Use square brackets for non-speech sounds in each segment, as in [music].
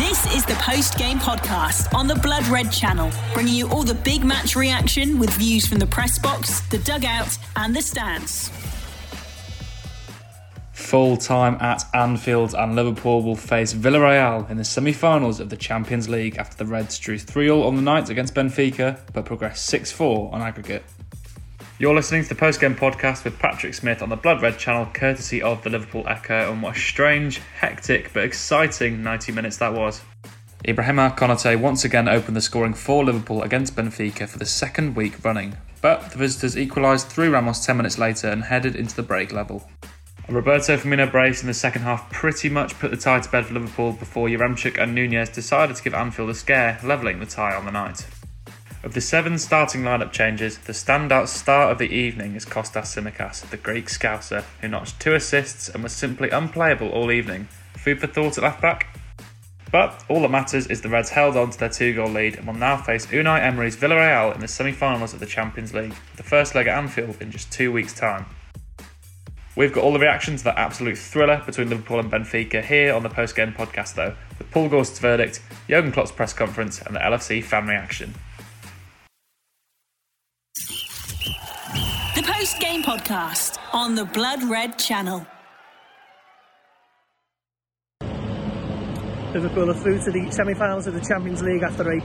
This is the post game podcast on the Blood Red channel, bringing you all the big match reaction with views from the press box, the dugout, and the stands. Full time at Anfield, and Liverpool will face Villarreal in the semi finals of the Champions League after the Reds drew 3 0 on the night against Benfica but progressed 6 4 on aggregate. You're listening to the post game podcast with Patrick Smith on the Blood Red channel, courtesy of the Liverpool Echo, and what a strange, hectic, but exciting 90 minutes that was. Ibrahima Konate once again opened the scoring for Liverpool against Benfica for the second week running, but the visitors equalised through Ramos 10 minutes later and headed into the break level. A Roberto Firmino brace in the second half pretty much put the tie to bed for Liverpool before Yaremchuk and Nunez decided to give Anfield a scare, levelling the tie on the night. Of the seven starting lineup changes, the standout star of the evening is Kostas Tsimikas, the Greek scouser, who notched two assists and was simply unplayable all evening. Food for thought at left back? But all that matters is the Reds held on to their two goal lead and will now face Unai Emery's Villarreal in the semi finals of the Champions League, the first leg at Anfield in just two weeks' time. We've got all the reactions to that absolute thriller between Liverpool and Benfica here on the post game podcast, though, with Paul Gorst's verdict, Jurgen Klopp's press conference, and the LFC fan reaction. Podcast on the Blood Red channel. Liverpool are through to the semi-finals of the Champions League after a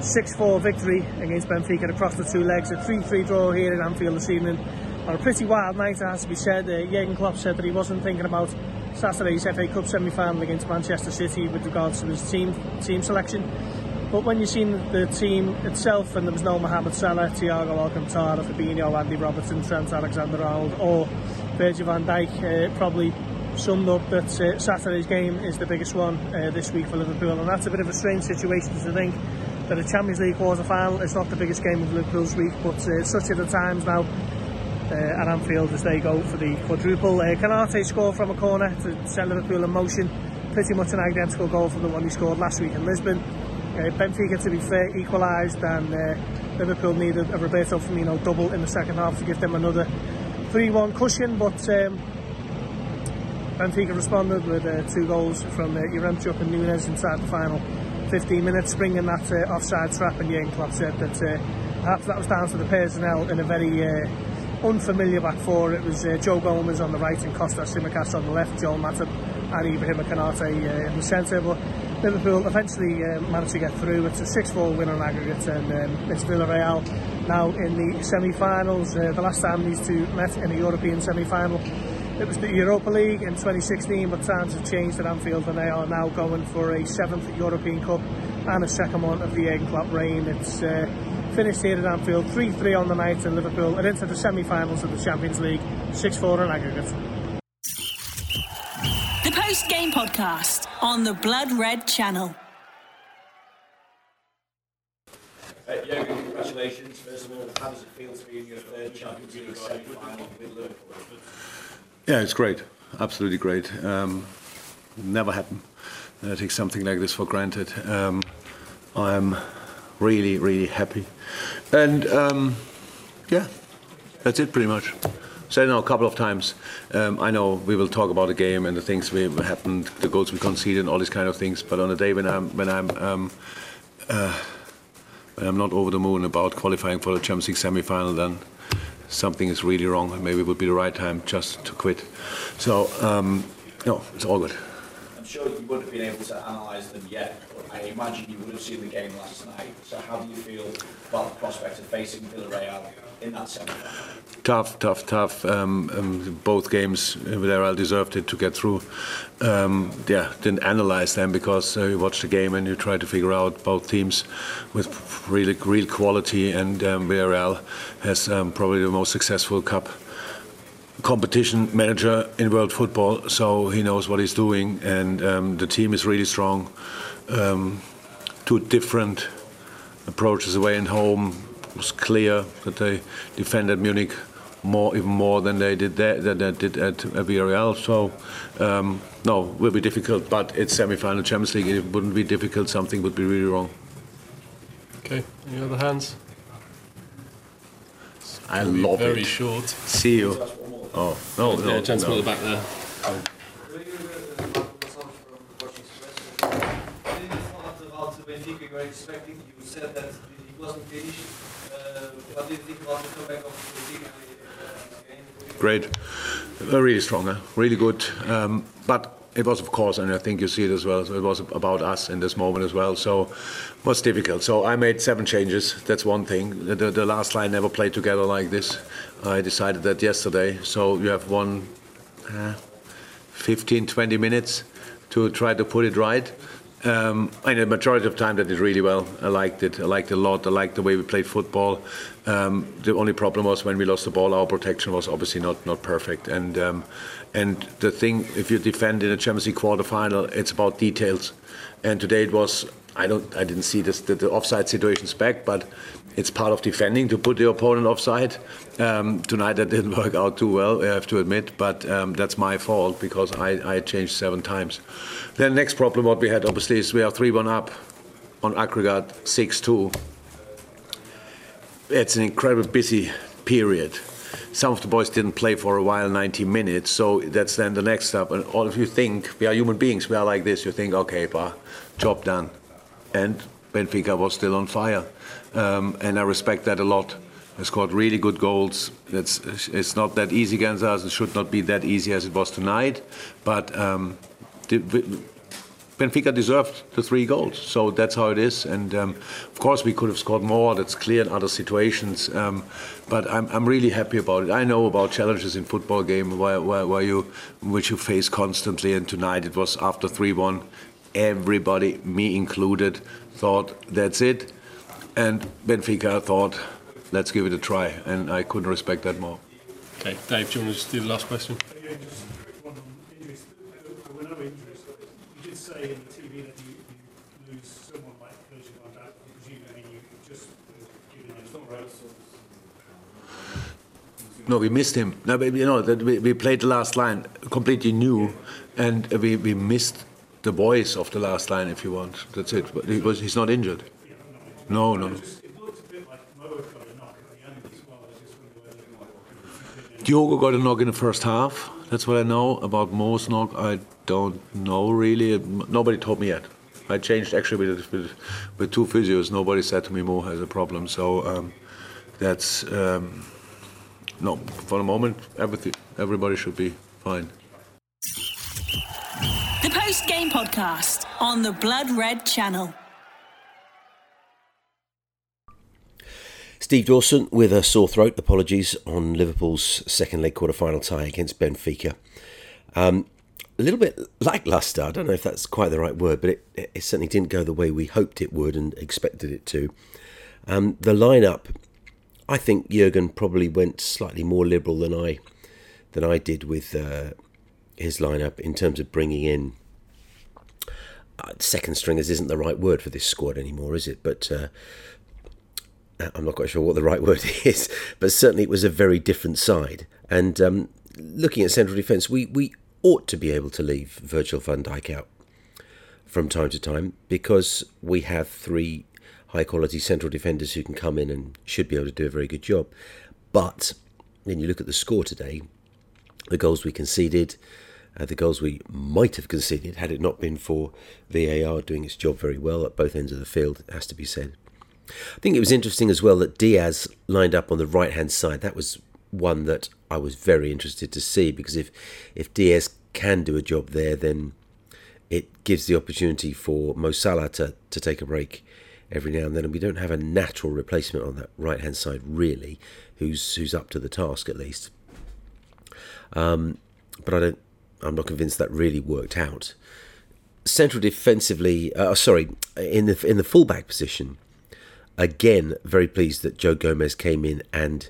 6-4 victory against Benfica across the two legs. A 3-3 draw here in Anfield this evening. On a pretty wild night, it has to be said. Uh, Jurgen Klopp said that he wasn't thinking about Saturday's FA Cup semi-final against Manchester City with regards to his team team selection. But when you've seen the team itself, and there was no Mohamed Salah, Thiago Alcantara, Fabinho, Andy Robertson, Trent Alexander-Arnold, or Virgil van Dijk, uh, probably summed up that uh, Saturday's game is the biggest one uh, this week for Liverpool, and that's a bit of a strange situation to think that a Champions League quarter final is not the biggest game of Liverpool's week, but uh, such are the times now. Uh, at Anfield as they go for the quadruple. Uh, Konate scored from a corner to set Liverpool in motion. Pretty much an identical goal from the one he scored last week in Lisbon. Uh, Benfica, to be fair, equalised, and uh, Liverpool needed a Roberto Firmino double in the second half to give them another 3-1 cushion. But um, Benfica responded with uh, two goals from uh, Yaremchuk and Nunez inside the final 15 minutes, springing that uh, offside trap. And Jurgen Klopp said that uh, perhaps that was down to the personnel in a very uh, unfamiliar back four. It was uh, Joe Gomez on the right and Costa Tsimikas on the left, Joel Matip and Ibrahim Konate uh, in the centre. But Liverpool eventually uh, managed to get through. It's a 6-4 win on aggregate and um, it's Villarreal now in the semi-finals. Uh, the last time these two met in a European semi-final it was the Europa League in 2016 but times have changed at Anfield and they are now going for a seventh European Cup and a second one of the Jurgen Klopp reign. It's uh, finished here at Anfield 3-3 on the night and Liverpool are into the semi-finals of the Champions League 6-4 on aggregate. The post game podcast on the Blood Red channel. Uh, Jurgen, congratulations. First of all, how does it feel to be in your third Champions League semi-final with Liverpool? Yeah, it's great. Absolutely great. Um, never happened. I take something like this for granted. Um, I'm really, really happy. And um, yeah, that's it pretty much. Said now a couple of times. Um, I know we will talk about the game and the things we happened, the goals we conceded, and all these kind of things. But on a day when I'm when I'm um, uh, when I'm not over the moon about qualifying for the Champions League semi-final, then something is really wrong, maybe it would be the right time just to quit. So um, no, it's all good. I'm sure you wouldn't have been able to analyse them yet, I imagine you would have seen the game last night. So how do you feel about the prospect of facing Villarreal in that? Tough, tough, tough. Um, um, both games, Villarreal deserved it to get through. Um, yeah, didn't analyze them because uh, you watch the game and you try to figure out both teams with really real quality. And um, has um, probably the most successful cup competition manager in world football, so he knows what he's doing. And um, the team is really strong. Um, two different approaches away and home. It was clear that they defended Munich more, even more than they did there, than they did at Villarreal. So, um, no, will be difficult. But it's semi-final Champions League. It wouldn't be difficult. Something would be really wrong. Okay, any other hands? I Be love very it. short. See you. Oh no, no, yeah, gentleman no. at the back there. Benfica you were expecting? You said that it wasn't finished. Great, uh, really strong, huh? really good. Um, but it was, of course, and I think you see it as well. It was about us in this moment as well. So it was difficult. So I made seven changes. That's one thing. The, the last line never played together like this. I decided that yesterday. So you have one, uh, 15, 20 minutes to try to put it right. Um, the majority of time, that did really well. I liked it. I liked it a lot. I liked the way we played football. Um, the only problem was when we lost the ball, our protection was obviously not not perfect. And um, and the thing, if you defend in a Champions League quarterfinal, it's about details. And today it was. I don't. I didn't see this, the, the offside situations back, but it's part of defending to put the opponent offside. Um, tonight that didn't [laughs] work out too well, I have to admit, but um, that's my fault because I, I changed seven times. Then next problem what we had obviously is we are 3-1 up on aggregate 6-2. It's an incredibly busy period. Some of the boys didn't play for a while, 90 minutes, so that's then the next step. And all of you think, we are human beings, we are like this, you think, okay, pa, job done. And Benfica was still on fire. Um, and I respect that a lot. They scored really good goals. It's, it's not that easy against us. It should not be that easy as it was tonight. But um, the, Benfica deserved the three goals, so that's how it is. And um, of course, we could have scored more. That's clear in other situations. Um, but I'm, I'm really happy about it. I know about challenges in football game where, where, where you, which you face constantly. And tonight it was after 3-1. Everybody, me included, thought that's it. And Benfica thought, let's give it a try. And I couldn't respect that more. Okay, Dave, do you want to do the last question? Yeah, just a quick one on injuries. There were no injuries. You did say in the TV that you, you lose someone like Virgil van Dijk. Presumably you just given him the right. No, we missed him. No, but you know that we, we played the last line completely new, and we, we missed the voice of the last line, if you want. That's it. But he was he's not injured. No, no. Diogo got a knock in the first half. That's what I know about Mo's knock. I don't know really. Nobody told me yet. I changed actually with with, with two physios. Nobody said to me Mo has a problem. So um, that's um, no. For the moment, everything everybody should be fine. The post game podcast on the Blood Red channel. Steve Dawson with a sore throat. Apologies on Liverpool's second leg quarter final tie against Benfica. Um, a little bit like lackluster. I don't know if that's quite the right word, but it, it certainly didn't go the way we hoped it would and expected it to. Um, the lineup, I think Jurgen probably went slightly more liberal than I than I did with uh, his lineup in terms of bringing in uh, second stringers. Isn't the right word for this squad anymore, is it? But uh, I'm not quite sure what the right [laughs] word is, but certainly it was a very different side. And um, looking at central defence, we, we ought to be able to leave Virgil van Dijk out from time to time because we have three high quality central defenders who can come in and should be able to do a very good job. But when you look at the score today, the goals we conceded, uh, the goals we might have conceded had it not been for VAR doing its job very well at both ends of the field, has to be said. I think it was interesting as well that Diaz lined up on the right hand side. That was one that I was very interested to see because if if Diaz can do a job there, then it gives the opportunity for Mo Salah to, to take a break every now and then, and we don't have a natural replacement on that right hand side really, who's who's up to the task at least. Um, but I don't. I'm not convinced that really worked out. Central defensively, uh, sorry, in the in the fullback position, again, very pleased that Joe Gomez came in and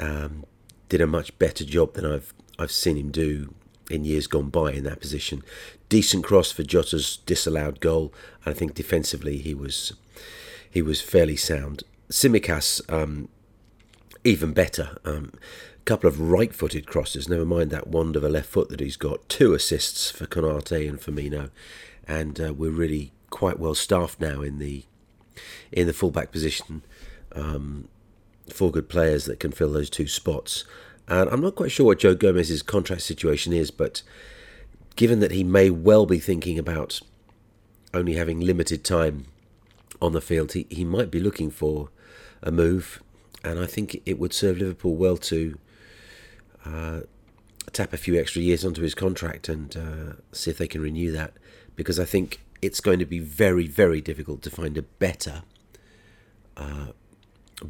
um, did a much better job than I've I've seen him do in years gone by in that position. Decent cross for Jota's disallowed goal, and I think defensively he was he was fairly sound. Tsimikas um, even better. Um, couple of right-footed crosses. Never mind that wand of a left foot that he's got. Two assists for Konate and Firmino, and uh, we're really quite well staffed now in the in the fullback position. Um, four good players that can fill those two spots. And I'm not quite sure what Joe Gomez's contract situation is, but given that he may well be thinking about only having limited time on the field. He he might be looking for a move, and I think it would serve Liverpool well to uh, tap a few extra years onto his contract and uh, see if they can renew that, because I think it's going to be very very difficult to find a better. Uh,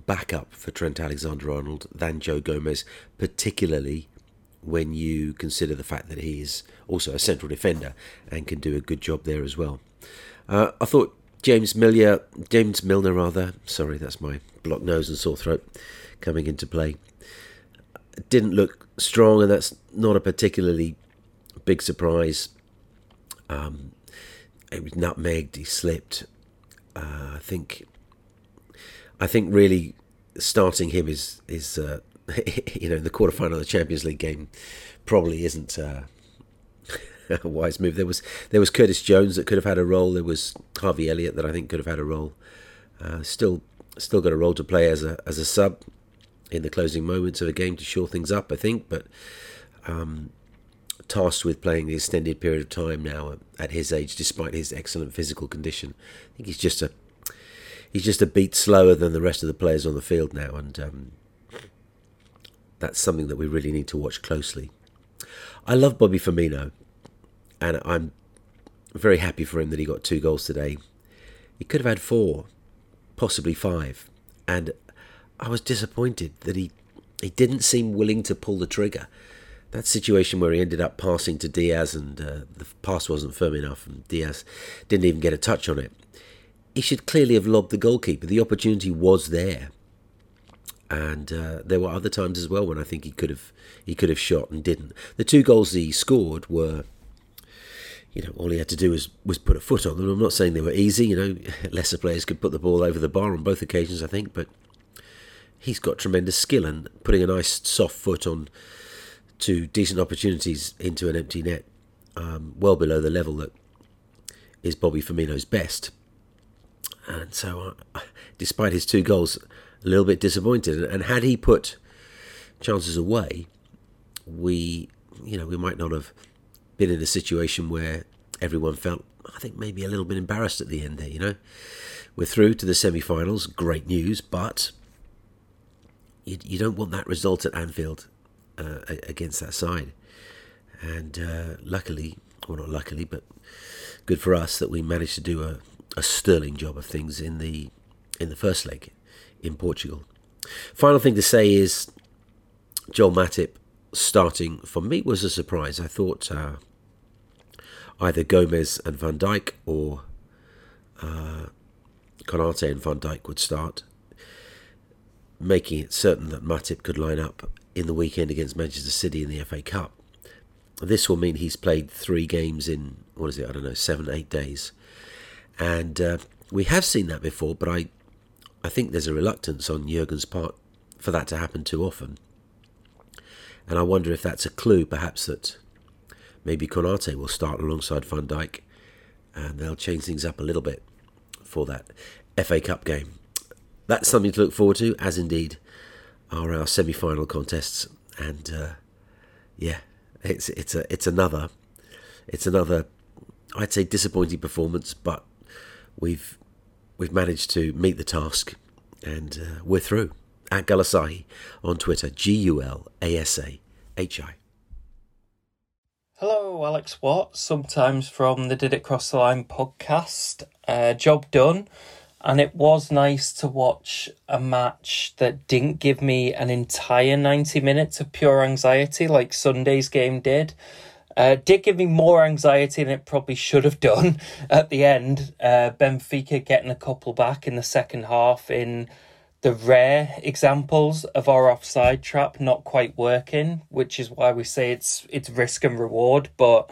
backup for Trent Alexander Arnold than Joe Gomez, particularly when you consider the fact that he is also a central defender and can do a good job there as well. Uh, I thought James Milner, James Milner rather, sorry, that's my blocked nose and sore throat coming into play. Didn't look strong, and that's not a particularly big surprise. Um, it was nutmegged. He slipped. Uh, I think. I think really starting him is is uh, [laughs] you know, in the quarterfinal of the Champions League game probably isn't uh, a [laughs] wise move. There was there was Curtis Jones that could have had a role. There was Harvey Elliott that I think could have had a role. Uh, still still got a role to play as a as a sub in the closing moments of a game to shore things up. I think, but um, tasked with playing the extended period of time now at his age, despite his excellent physical condition. I think he's just a he's just a beat slower than the rest of the players on the field now, and um, that's something that we really need to watch closely. I love Bobby Firmino, and I'm very happy for him that he got two goals today. He could have had four, possibly five, and I was disappointed that he he didn't seem willing to pull the trigger. That situation where he ended up passing to Diaz and uh, the pass wasn't firm enough, and Diaz didn't even get a touch on it. He should clearly have lobbed the goalkeeper. The opportunity was there and uh, there were other times as well when I think he could have he could have shot and didn't. The two goals he scored were, you know, all he had to do was was put a foot on them. I'm not saying they were easy. You know, [laughs] lesser players could put the ball over the bar on both occasions, I think, but he's got tremendous skill and putting a nice soft foot on to decent opportunities into an empty net, um, well below the level that is Bobby Firmino's best. And so, uh, [laughs] despite his two goals, a little bit disappointed. And had he put chances away, we, you know, we might not have been in a situation where everyone felt, I think, maybe a little bit embarrassed at the end there. You know, we're through to the semi-finals. Great news, but you, you don't want that result at Anfield uh, against that side. And uh, luckily, well, not luckily, but good for us that we managed to do a, a sterling job of things in the in the first leg in Portugal. Final thing to say is Joel Matip starting for me was a surprise. I thought uh, either Gomez and Van Dijk or uh, and Van Dijk would start, making it certain that Matip could line up in the weekend against Manchester City in the FA Cup. This will mean he's played three games in, what is it, I don't know, seven, eight days. And uh, we have seen that before, but I I think there's a reluctance on Jurgen's part for that to happen too often. And I wonder if that's a clue, perhaps, that maybe Konate will start alongside Van Dijk and they'll change things up a little bit for that FA Cup game. That's something to look forward to, as indeed are our semi final contests. And uh, yeah, it's, it's, a, it's another. It's another, I'd say, disappointing performance, but we've we've managed to meet the task and uh, we're through. At Gulasahi on Twitter, G U L A S A H I. Hello, Alex Watt, sometimes from the Did It Cross the Line podcast. Uh, job done. And it was nice to watch a match that didn't give me an entire 90 minutes of pure anxiety like Sunday's game did. Uh, did give me more anxiety than it probably should have done [laughs] at the end. Uh, Benfica getting a couple back in the second half in the rare examples of our offside trap not quite working, which is why we say it's it's risk and reward. But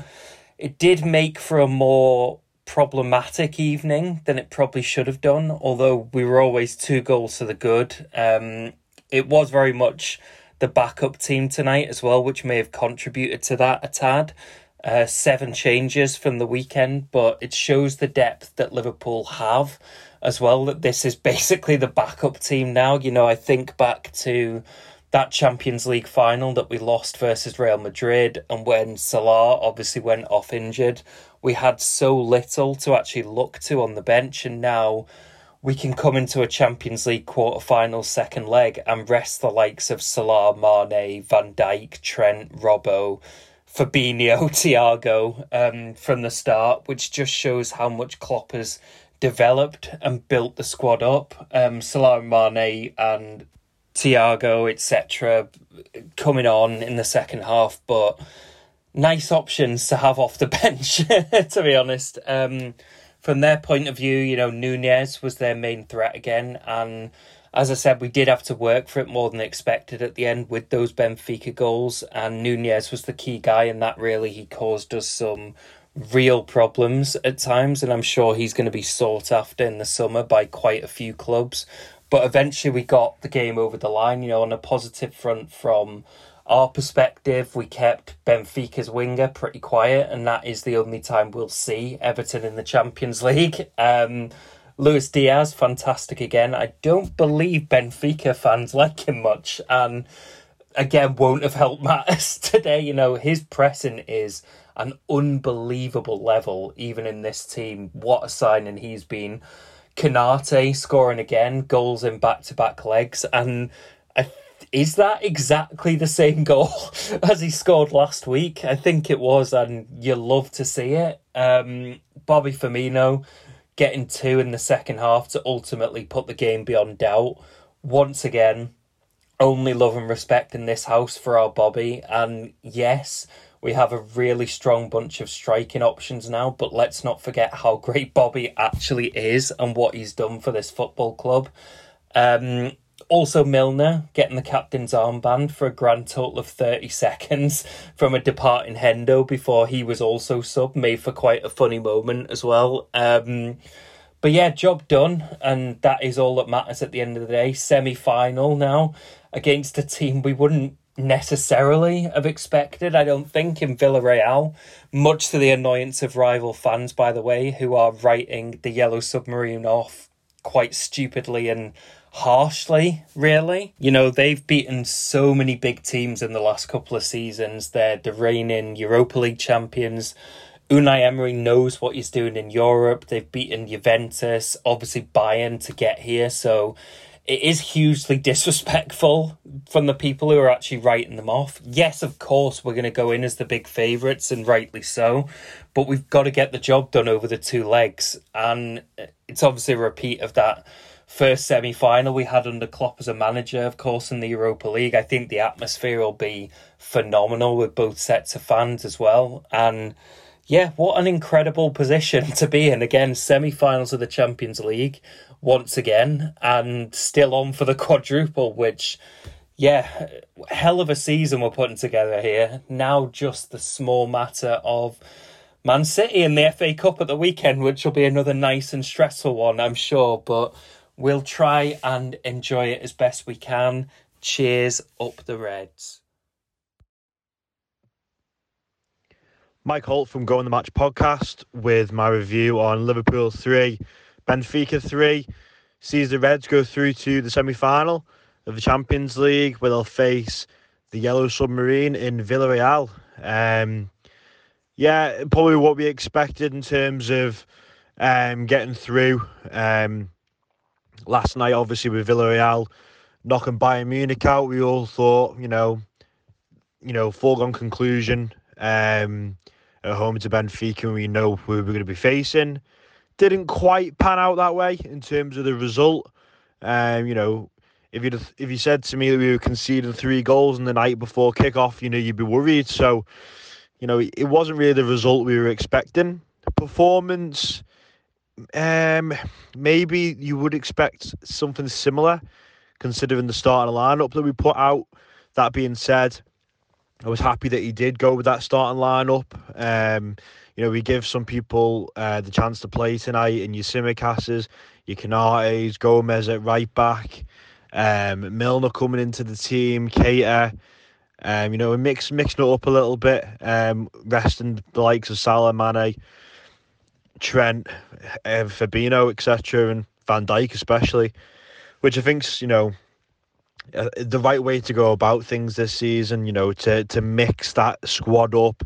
it did make for a more problematic evening than it probably should have done. Although we were always two goals to the good, um, it was very much the backup team tonight as well, which may have contributed to that a tad. Uh, seven changes from the weekend, but it shows the depth that Liverpool have as well. That this is basically the backup team now. You know, I think back to that Champions League final that we lost versus Real Madrid, and when Salah obviously went off injured, we had so little to actually look to on the bench, and now we can come into a Champions League quarter final second leg and rest the likes of Salah, Mane, Van Dijk, Trent, Robbo, Fabinho, [laughs] Thiago um, from the start, which just shows how much Klopp has developed and built the squad up. Um, Salah, Mane, and Thiago, etc., coming on in the second half, but nice options to have off the [laughs] bench, to be honest. Um, from their point of view, you know, Nunez was their main threat again. And as I said, we did have to work for it more than expected at the end with those Benfica goals. And Nunez was the key guy, and that really he caused us some real problems at times. And I'm sure he's going to be sought after in the summer by quite a few clubs. But eventually, we got the game over the line, you know, on a positive front from our perspective, we kept Benfica's winger pretty quiet, and that is the only time we'll see Everton in the Champions [laughs] League. Um, Luis Diaz, fantastic again. I don't believe Benfica fans [laughs] like him much, and again, won't have helped [laughs] matters today. You know, his pressing is an unbelievable level, even in this team. What a signing he's been. Konate scoring again, goals in back to back legs, and is that exactly the same goal [laughs] as he scored last week? I think it was, and you love to see it. Um, Bobby Firmino getting two in the second half to ultimately put the game beyond doubt. Once again, only love and respect in this house for our Bobby. And yes, we have a really strong bunch of striking options now, but let's not forget how great [laughs] Bobby actually is and what he's done for this football club. Um, also, Milner getting the captain's armband for a grand total of 30 [laughs] seconds from a departing Hendo before he was also sub, made for quite a funny moment as well. Um, but yeah, job done, and that is all that matters at the end of the day. Semi final now against a team we wouldn't necessarily have expected, I don't think, in Villarreal, much to the annoyance of rival fans, by the way, who are writing the Yellow Submarine off quite stupidly and harshly, really. You know, they've beaten so many big teams in the last couple of seasons. They're the reigning Europa League champions. Unai Emery knows what he's doing in Europe. They've beaten Juventus, obviously Bayern to get here. So it is hugely [laughs] disrespectful from the people who are actually writing them off. Yes, of course, we're going to go in as the big favourites, and rightly so, but we've got to get the job done over the two legs. And it's obviously a repeat of that first semi final we had under Klopp as a manager, of course, in the Europa League. I think the atmosphere will be phenomenal with both sets of fans as well. And yeah, what an incredible position [laughs] to be in. Again, semi finals of the Champions League once again, and still on for the quadruple, which. Yeah, hell of a season we're putting together here. Now, just the small matter of Man City in the FA Cup at the weekend, which will be another nice and stressful one, I'm sure. But We'll try and enjoy it as best we can. Cheers up the Reds. Mike Holt from Go on the Match podcast with my review on Liverpool 3, Benfica 3. Sees the Reds go through to the semi final of the Champions League where they'll face the Yellow Submarine in Villarreal. Um, yeah, probably what we expected in terms of um, getting through. Um, last night, obviously with Villarreal knocking Bayern Munich out, we all thought, you know, you know, foregone conclusion. Um, at home to Benfica, and we know who we're going to be facing. Didn't quite pan out that way in terms of the result. Um, you know, if you if you said to me that we were conceding three goals in the night before kickoff, you know, you'd be worried. So, you know, it wasn't really the result we were expecting. Performance um, maybe you would expect something similar, considering the starting lineup that we put out. That being said, I was happy that he did go with that starting lineup. Um, you know, we give some people uh, the chance to play tonight, and your Tsimikas, your Konates, Gomez at right back, um, Milner coming into the team, Keita. Um, you know, mix mixing it up a little bit, um, resting the likes of Salah, Mane, Trent, uh, Fabinho, etc., and Van Dijk especially, which I think's you know uh, the right way to go about things this season. You know, to to mix that squad up,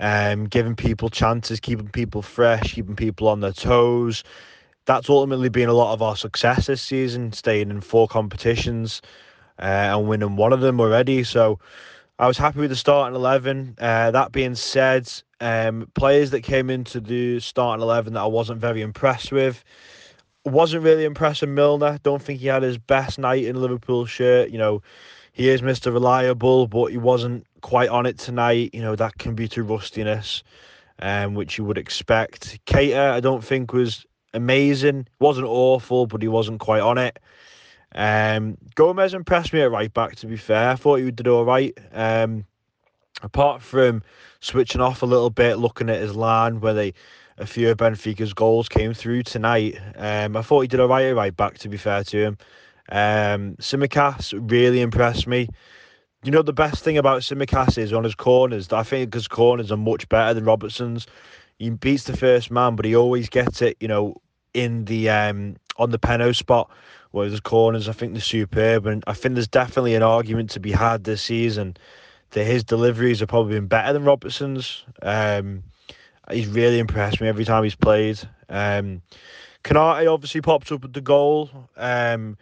um, giving people chances, keeping people fresh, keeping people on their toes. that's ultimately been a lot of our success this season, staying in four competitions uh, and winning one of them already. So I was happy with the starting 11. Uh, that being said, um, players that came into the starting 11 that I wasn't very impressed with. Wasn't really impressed with Milner. Don't think he had his best night in Liverpool shirt. You know, he is Mr. Reliable, but he wasn't quite on it tonight. You know, that to rustiness, um, which you would expect. Keita, I don't think was amazing. Wasn't awful, but he wasn't quite on it. Um, Gomez impressed me at right back. To be fair, I thought he did all right. Um, apart from switching off a little bit, looking at his line where they a few of Benfica's goals came through tonight. Um, I thought he did all right at right back. To be fair to him, um, Tsimikas really impressed me. You know the best thing about Tsimikas is on his corners. I think his corners are much better than Robertson's. He beats the first man, but he always gets it. You know, in the um, on the peno spot where his corners. I think they're superb, and I think there's definitely an argument to be had this season that his deliveries have probably been better than Robertson's. Um, he's really impressed me every time he's played. Um, Konate obviously popped up with the goal um,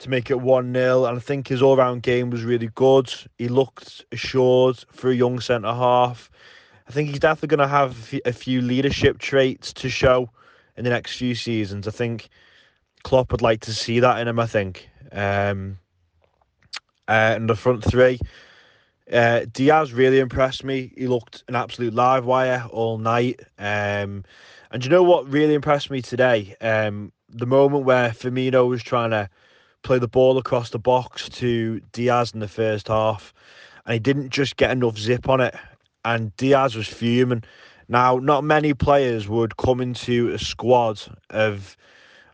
to make it 1 0, and I think his all round game was really good. He looked assured for a young centre half. I think he's definitely going to have a few leadership traits to show in the next few seasons. I think Klopp would like to see that in him. I think. Um, uh, in the front three, uh, Diaz really impressed me. He looked an absolute live wire all night. Um, and you know what really impressed me today? Um, the moment where Firmino was trying to play the ball across the box to Diaz in the first half, and he didn't just get enough zip on it. And Diaz was fuming. Now, not many players would come into a squad of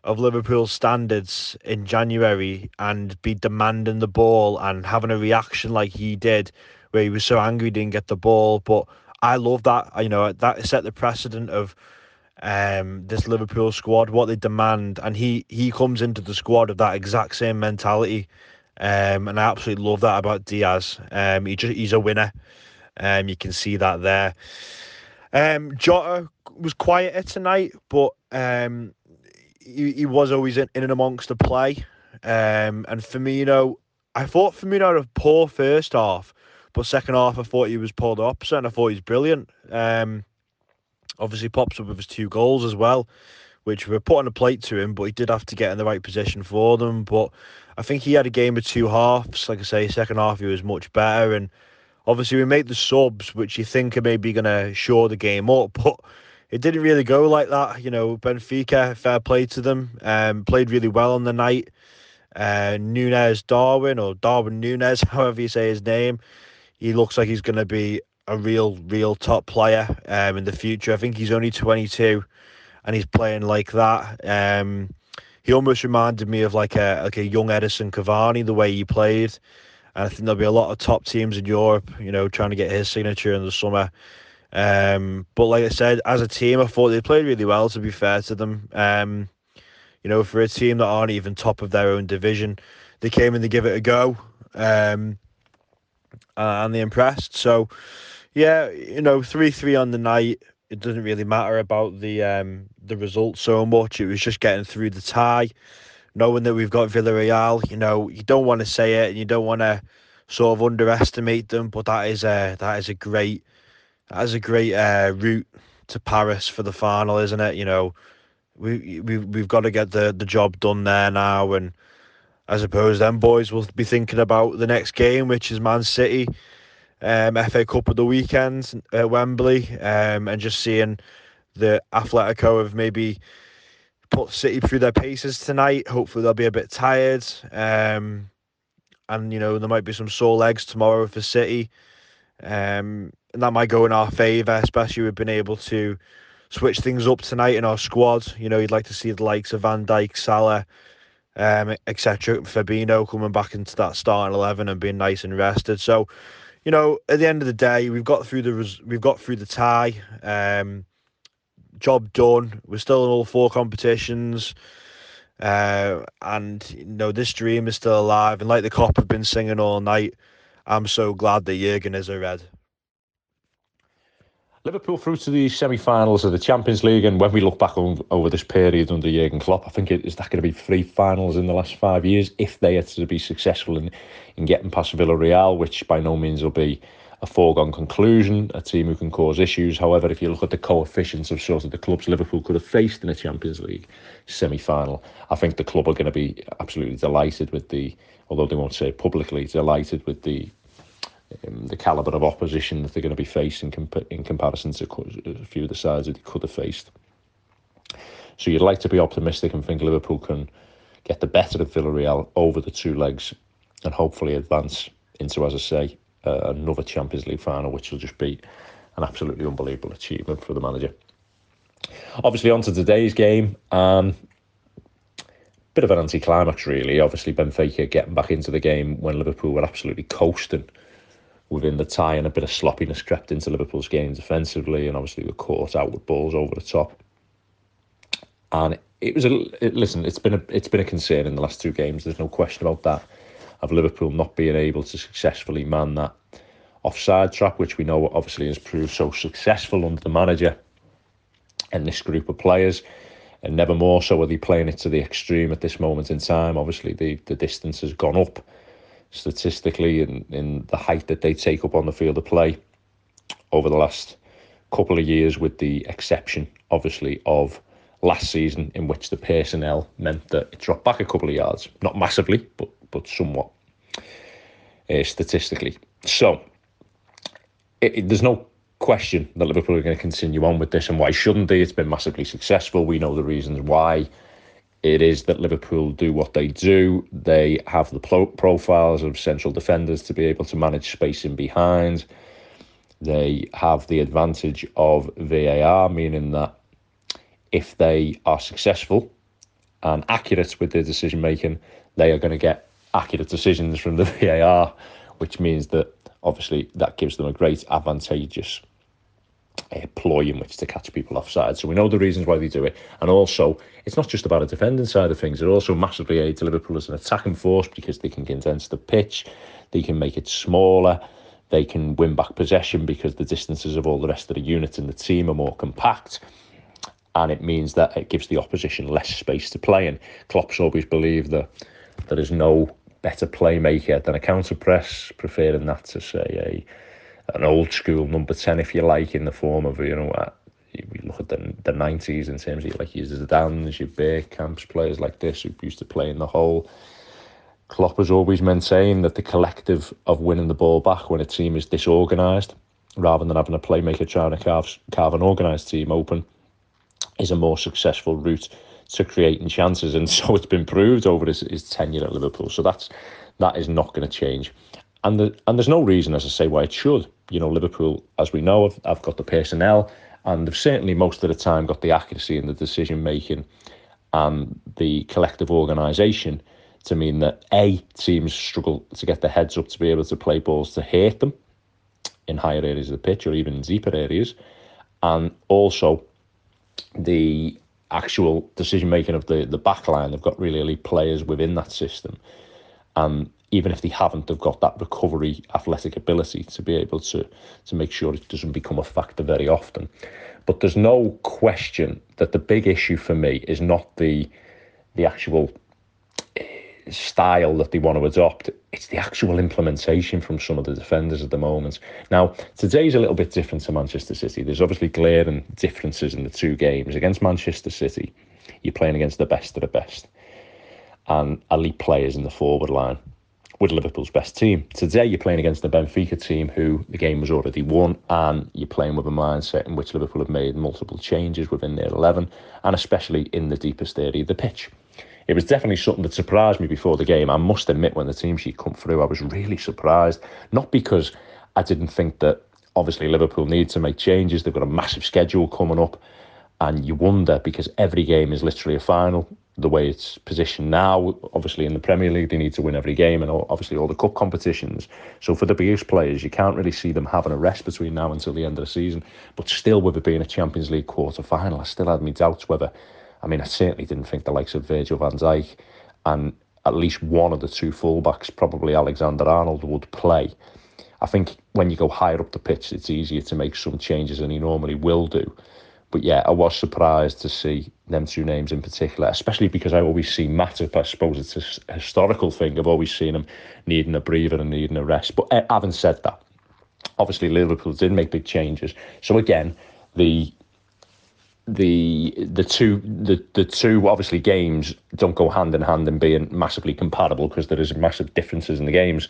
of Liverpool standards in January and be demanding the ball and having a reaction like he did, where he was so angry he didn't get the ball. But I love that. You know that set the precedent of um, this Liverpool squad, what they demand, and he he comes into the squad of that exact same mentality. Um, and I absolutely love that about Diaz. Um, he just he's a winner. Um, you can see that there. Um, Jota was quieter tonight, but um, he, he was always in, in and amongst the play. Um, and Firmino, I thought Firmino had a poor first half, but second half I thought he was pulled opposite, and I thought he's brilliant. Um, obviously pops up with his two goals as well, which were put on a plate to him, but he did have to get in the right position for them. But I think he had a game of two halves. Like I say, second half he was much better, and obviously we made the subs, which you think are maybe going to shore the game up, [laughs] but it didn't really go like that. You know, Benfica, fair play to them, um, played really well on the night. Uh, Nunez Darwin or Darwin Nunez, [laughs] however you say his name, he looks like he's going to be a real, real top player um, in the future. I think he's only 22 and he's playing like that. Um, he almost reminded me of like a like a young Edison Cavani, the way he played. And I think there'll be a lot of top teams in Europe, you know, trying to get his signature in the summer. Um, but like I said, as a team, I thought they played really well. To be fair to them, um, you know, for a team that aren't even top of their own division, they came in to give it a go, um, and they impressed. So, yeah, you know, three three on the night. It doesn't really matter about the um, the result so much. It was just getting through the tie, knowing that we've got Villarreal. You know, you don't want to say it, and you don't want to sort of underestimate them, but that is a that is a great that is a great uh, route to Paris for the final, isn't it? You know, we we we've got to get the the job done there now, and I suppose them boys will be thinking about the next game, which is Man City, um, FA Cup of the weekend at Wembley, um, and just seeing the Atletico have maybe put City through their paces tonight. Hopefully they'll be a bit tired, um, and you know there might be some sore legs tomorrow for City. Um, and that might go in our favour, especially we've been able to switch things up tonight in our squad. You know, you'd like to see the likes of Van Dijk, Salah, um, etc. Fabinho coming back into that starting eleven and being nice and rested. So, you know, at the end of the day, we've got through the we've got through the tie. Um, job done. We're still in all four competitions. Uh, and you know this dream is still alive, and like the Kop have been singing all night, I'm so glad that Jurgen is a red. Liverpool through to the semi-finals of the Champions League, and when we look back on, over this period under Jurgen Klopp, I think it, is that going to be three finals in the last five years if they are to be successful in in getting past Villarreal, which by no means will be a foregone conclusion, a team who can cause issues. However, if you look at the coefficients of sort of the clubs Liverpool could have faced in a Champions League semi-final, I think the club are going to be absolutely delighted with the, although they won't say publicly, delighted with the um, the calibre of opposition that they're going to be facing comp- in comparison to a few of the sides that they could have faced. So you'd like to be optimistic and think Liverpool can get the better of Villarreal over the two legs and hopefully advance into, as I say, uh, another Champions League final, which will just be an absolutely unbelievable achievement for the manager. Obviously, on to today's game. Um, bit of an anticlimax, really. Obviously, Benfica getting back into the game when Liverpool were absolutely coasting within the tie, and a bit of sloppiness crept into Liverpool's games defensively, and obviously were caught out with balls over the top. And it was a it, listen. It's been a it's been a concern in the last two games. There's no question about that of Liverpool not being able to successfully man that offside trap, which we know obviously has proved so successful under the manager and this group of players. And never more so are they playing it to the extreme at this moment in time. Obviously, the, the distance has gone up statistically in, in the height that they take up on the field of play over the last couple of years, with the exception, obviously, of last season, in which the personnel meant that it dropped back a couple of yards. Not massively, but but somewhat uh, statistically. So it, it, there's no question that Liverpool are going to continue on with this, and why shouldn't they? It's been massively successful. We know the reasons why. It is that Liverpool do what they do. They have the pro- profiles of central defenders to be able to manage space in behind. They have the advantage of VAR, meaning that if they are successful and accurate with their decision making, they are going to get accurate decisions from the [laughs] VAR, which means that obviously that gives them a great advantageous uh, ploy in which to catch people offside. So we know the reasons why they do it. And also, it's not just about a defending side of things, it also massively aids Liverpool as an attacking force because they can condense the pitch, they can make it smaller, they can win back possession because the distances of all the rest of the units in the team are more compact. And it means that it gives the opposition less space to play And Klopp's always believed that there is no better playmaker than a counter press, preferring that to say a an old school number ten, if you like, in the form of you know. Uh, we look at the the nineties in terms of like your Zidane's, your Bergkamps players like this who used to play in the hole. Klopp has always maintained that the collective of winning the ball back when a team is disorganised, rather than having a playmaker trying to carve, carve an organised team open, is a more successful route to creating chances, and [laughs] so it's been proved over his, his tenure at Liverpool. So that's that is not going to change, and the, and there's no reason, as I say, why it should. You know, Liverpool, as we know, have, have got the personnel, and they've certainly most of the time got the accuracy in the decision making and the collective organisation to mean that a teams struggle to get their heads up to be able to play balls to hurt them in higher areas of the pitch or even deeper areas, and also the actual decision making of the the back line. They've got really elite players within that system, and even if they haven't, they've got that recovery athletic ability to be able to to make sure it doesn't become a factor very often. But there's no question that the big issue for me is not the the actual eh, style that they want to adopt. It's the actual implementation from some of the defenders at the moment. Now, today's a little bit different to Manchester City. There's obviously glaring differences in the two games. Against Manchester City, you're playing against the best of the best and elite players in the forward line with Liverpool's best team. Today, you're playing against the Benfica team, who the game was already won, and you're playing with a mindset in which Liverpool have made multiple changes within their 11, and especially in the deepest area of the pitch it was definitely something that surprised me before the game. I must admit, when the team sheet come through, I was really surprised. Not because I didn't think that obviously Liverpool need to make changes. They've got a massive schedule coming up, and you wonder because every game is literally a final. The way it's positioned now, obviously in the Premier League, they need to win every game, and obviously all the cup competitions. So for the biggest players, you can't really see them having a rest between now until the end of the season. But still, with it being a Champions League quarter final, I still had me doubts whether I mean, I certainly didn't think the likes of Virgil van Dijk and at least one of the two fullbacks, probably Alexander Arnold, would play. I think when you go higher up the pitch, it's easier to make some changes than he normally will do. But yeah, I was surprised to see them two names in particular, especially because I always see Matip. I suppose it's a historical thing. I've always seen him needing a breather and needing a rest. But eh, having said that, obviously Liverpool did make big changes. So again, the the the two the the two obviously games don't go hand in hand in being massively compatible because there is massive differences in the games.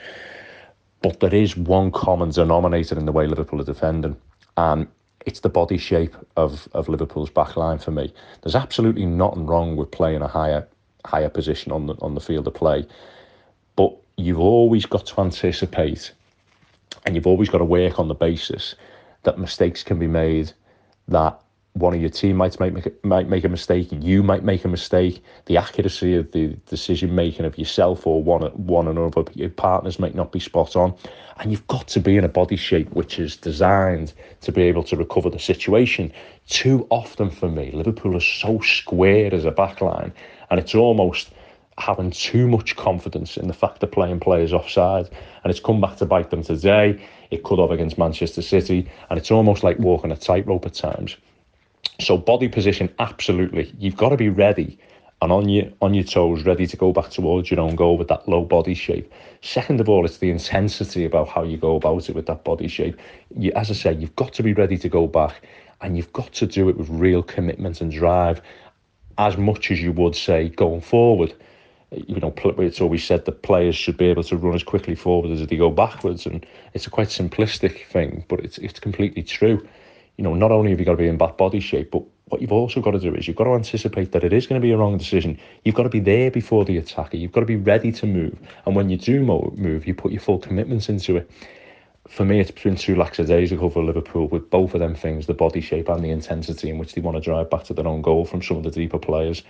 But there is one common denominator in the way Liverpool are defending, and it's the body shape of of Liverpool's backline for me. There's absolutely nothing wrong with playing a higher higher position on the on the field of play, but you've always got to anticipate, and you've always got to work on the basis that mistakes can be made, that one of your teammates might make a, might make a mistake, you might make a mistake. The accuracy of the decision making of yourself or one one another your partners might not be spot on, and you've got to be in a body shape which is designed to be able to recover the situation. Too often for me, Liverpool is so square as a backline, and it's almost having too much confidence in the fact they're playing players offside, and it's come back to bite them today. It could have against Manchester City, and it's almost like walking a tightrope at times. So body position, absolutely. You've got to be ready and on your on your toes, ready to go back towards your own goal with that low body shape. Second of all, it's the intensity about how you go about it with that body shape. You, as I say, you've got to be ready to go back, and you've got to do it with real commitment and drive, as much as you would say going forward. You know, it's always said that players should be able to run as quickly forward as they go backwards, and it's a quite simplistic thing, but it's it's completely true you know, not only have you got to be in that body shape, but what you've also got to do is you've got to anticipate that it is going to be a wrong decision. You've got to be there before the attacker. You've got to be ready to move. And when you do move, you put your full commitments into it. For me, it's been too lackadaisical for Liverpool with both of them things, the body shape and the intensity in which they want to drive back to their own goal from some of the deeper players.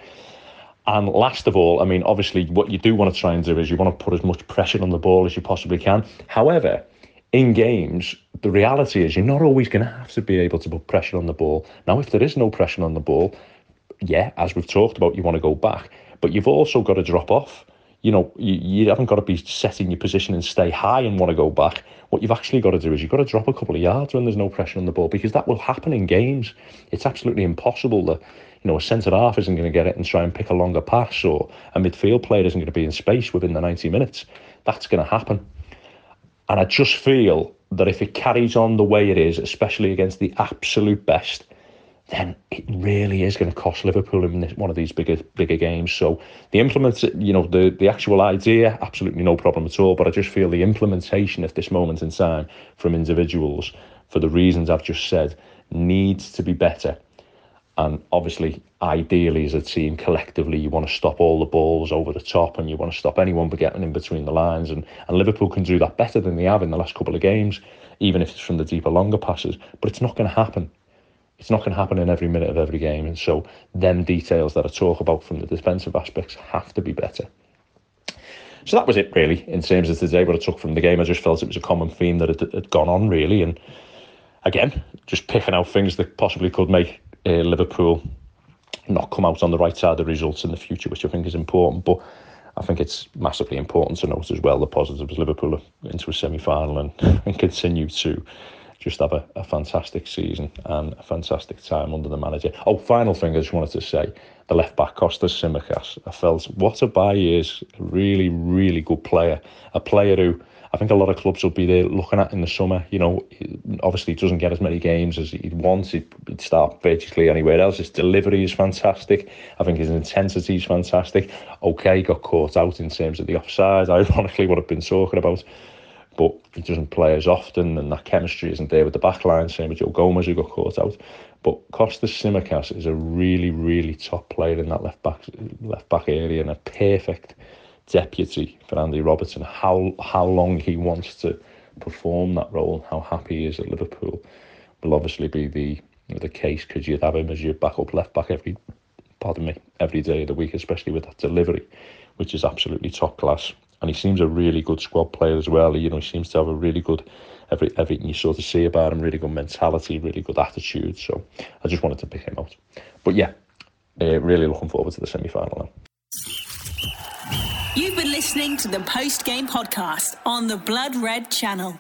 And last of all, I mean, obviously, what you do want to try and do is you want to put as much pressure on the ball as you possibly can. However, in games, the reality is you're not always going to have to be able to put pressure on the ball. Now, if there is no pressure on the ball, yeah, as we've talked about, you want to go back, but you've also got to drop off. You know, you, you haven't got to be setting your position and stay high and want to go back. What you've actually got to do is you've got to drop a couple of yards when there's no pressure on the ball because that will happen in games. It's absolutely impossible that you know a centre half isn't going to get it and try and pick a longer pass, or a midfield player isn't going to be in space within the 90 minutes. That's going to happen. And I just feel that if it carries on the way it is, especially against the absolute best, then it really is going to cost Liverpool in this, one of these bigger bigger games. So the implement, you know, the the actual idea, absolutely no problem at all. But I just feel the implementation at this moment in time from individuals, for the reasons I've just said, needs to be better. And obviously, ideally, as a team, collectively, you want to stop all the balls over the top and you want to stop anyone getting in between the lines. And, and Liverpool can do that better than they have in the last couple of games, even if it's from the deeper, longer passes. But it's not going to happen. It's not going to happen in every minute of every game. And so, them details that I talk about from the defensive aspects have to be better. So that was it, really, in terms of today. What I took from the game, I just felt it was a common theme that had, had gone on, really. And again, just picking out things that possibly could make uh, Liverpool not come out on the right side of the results in the future, which I think is important. But I think it's massively important to note as well the positives. Liverpool into a semi final and, [laughs] and continue to just have a, a, fantastic season and a fantastic time under the manager. Oh, final thing I just wanted to say the left back Kostas Tsimikas. I felt what a buy he is. Really, really good player. A player who I think a lot of clubs will be there looking at in the summer. You know, obviously he doesn't get as many games as he'd want. He'd, he'd start basically anywhere else. His delivery is fantastic. I think his intensity is fantastic. Okay, got caught out in terms of the offside. [laughs] Ironically, what I've been talking about. But he doesn't play as often, and that chemistry isn't there with the back line. Same with Joe Gomez, who got caught out. But Kostas Tsimikas is a really, really top player in that left back left back area and a perfect deputy for Andy Robertson, how how long he wants to perform that role, how happy he is at Liverpool, will obviously be the the case because you'd have him as your backup left back every pardon me every day of the week, especially with that delivery, which is absolutely top class. And he seems a really good squad player as well. You know, he seems to have a really good every everything you sort of see about him, really good mentality, really good attitude. So I just wanted to pick him out. But yeah, uh, really looking forward to the semi final now. You've been listening to the post game podcast on the Blood Red channel.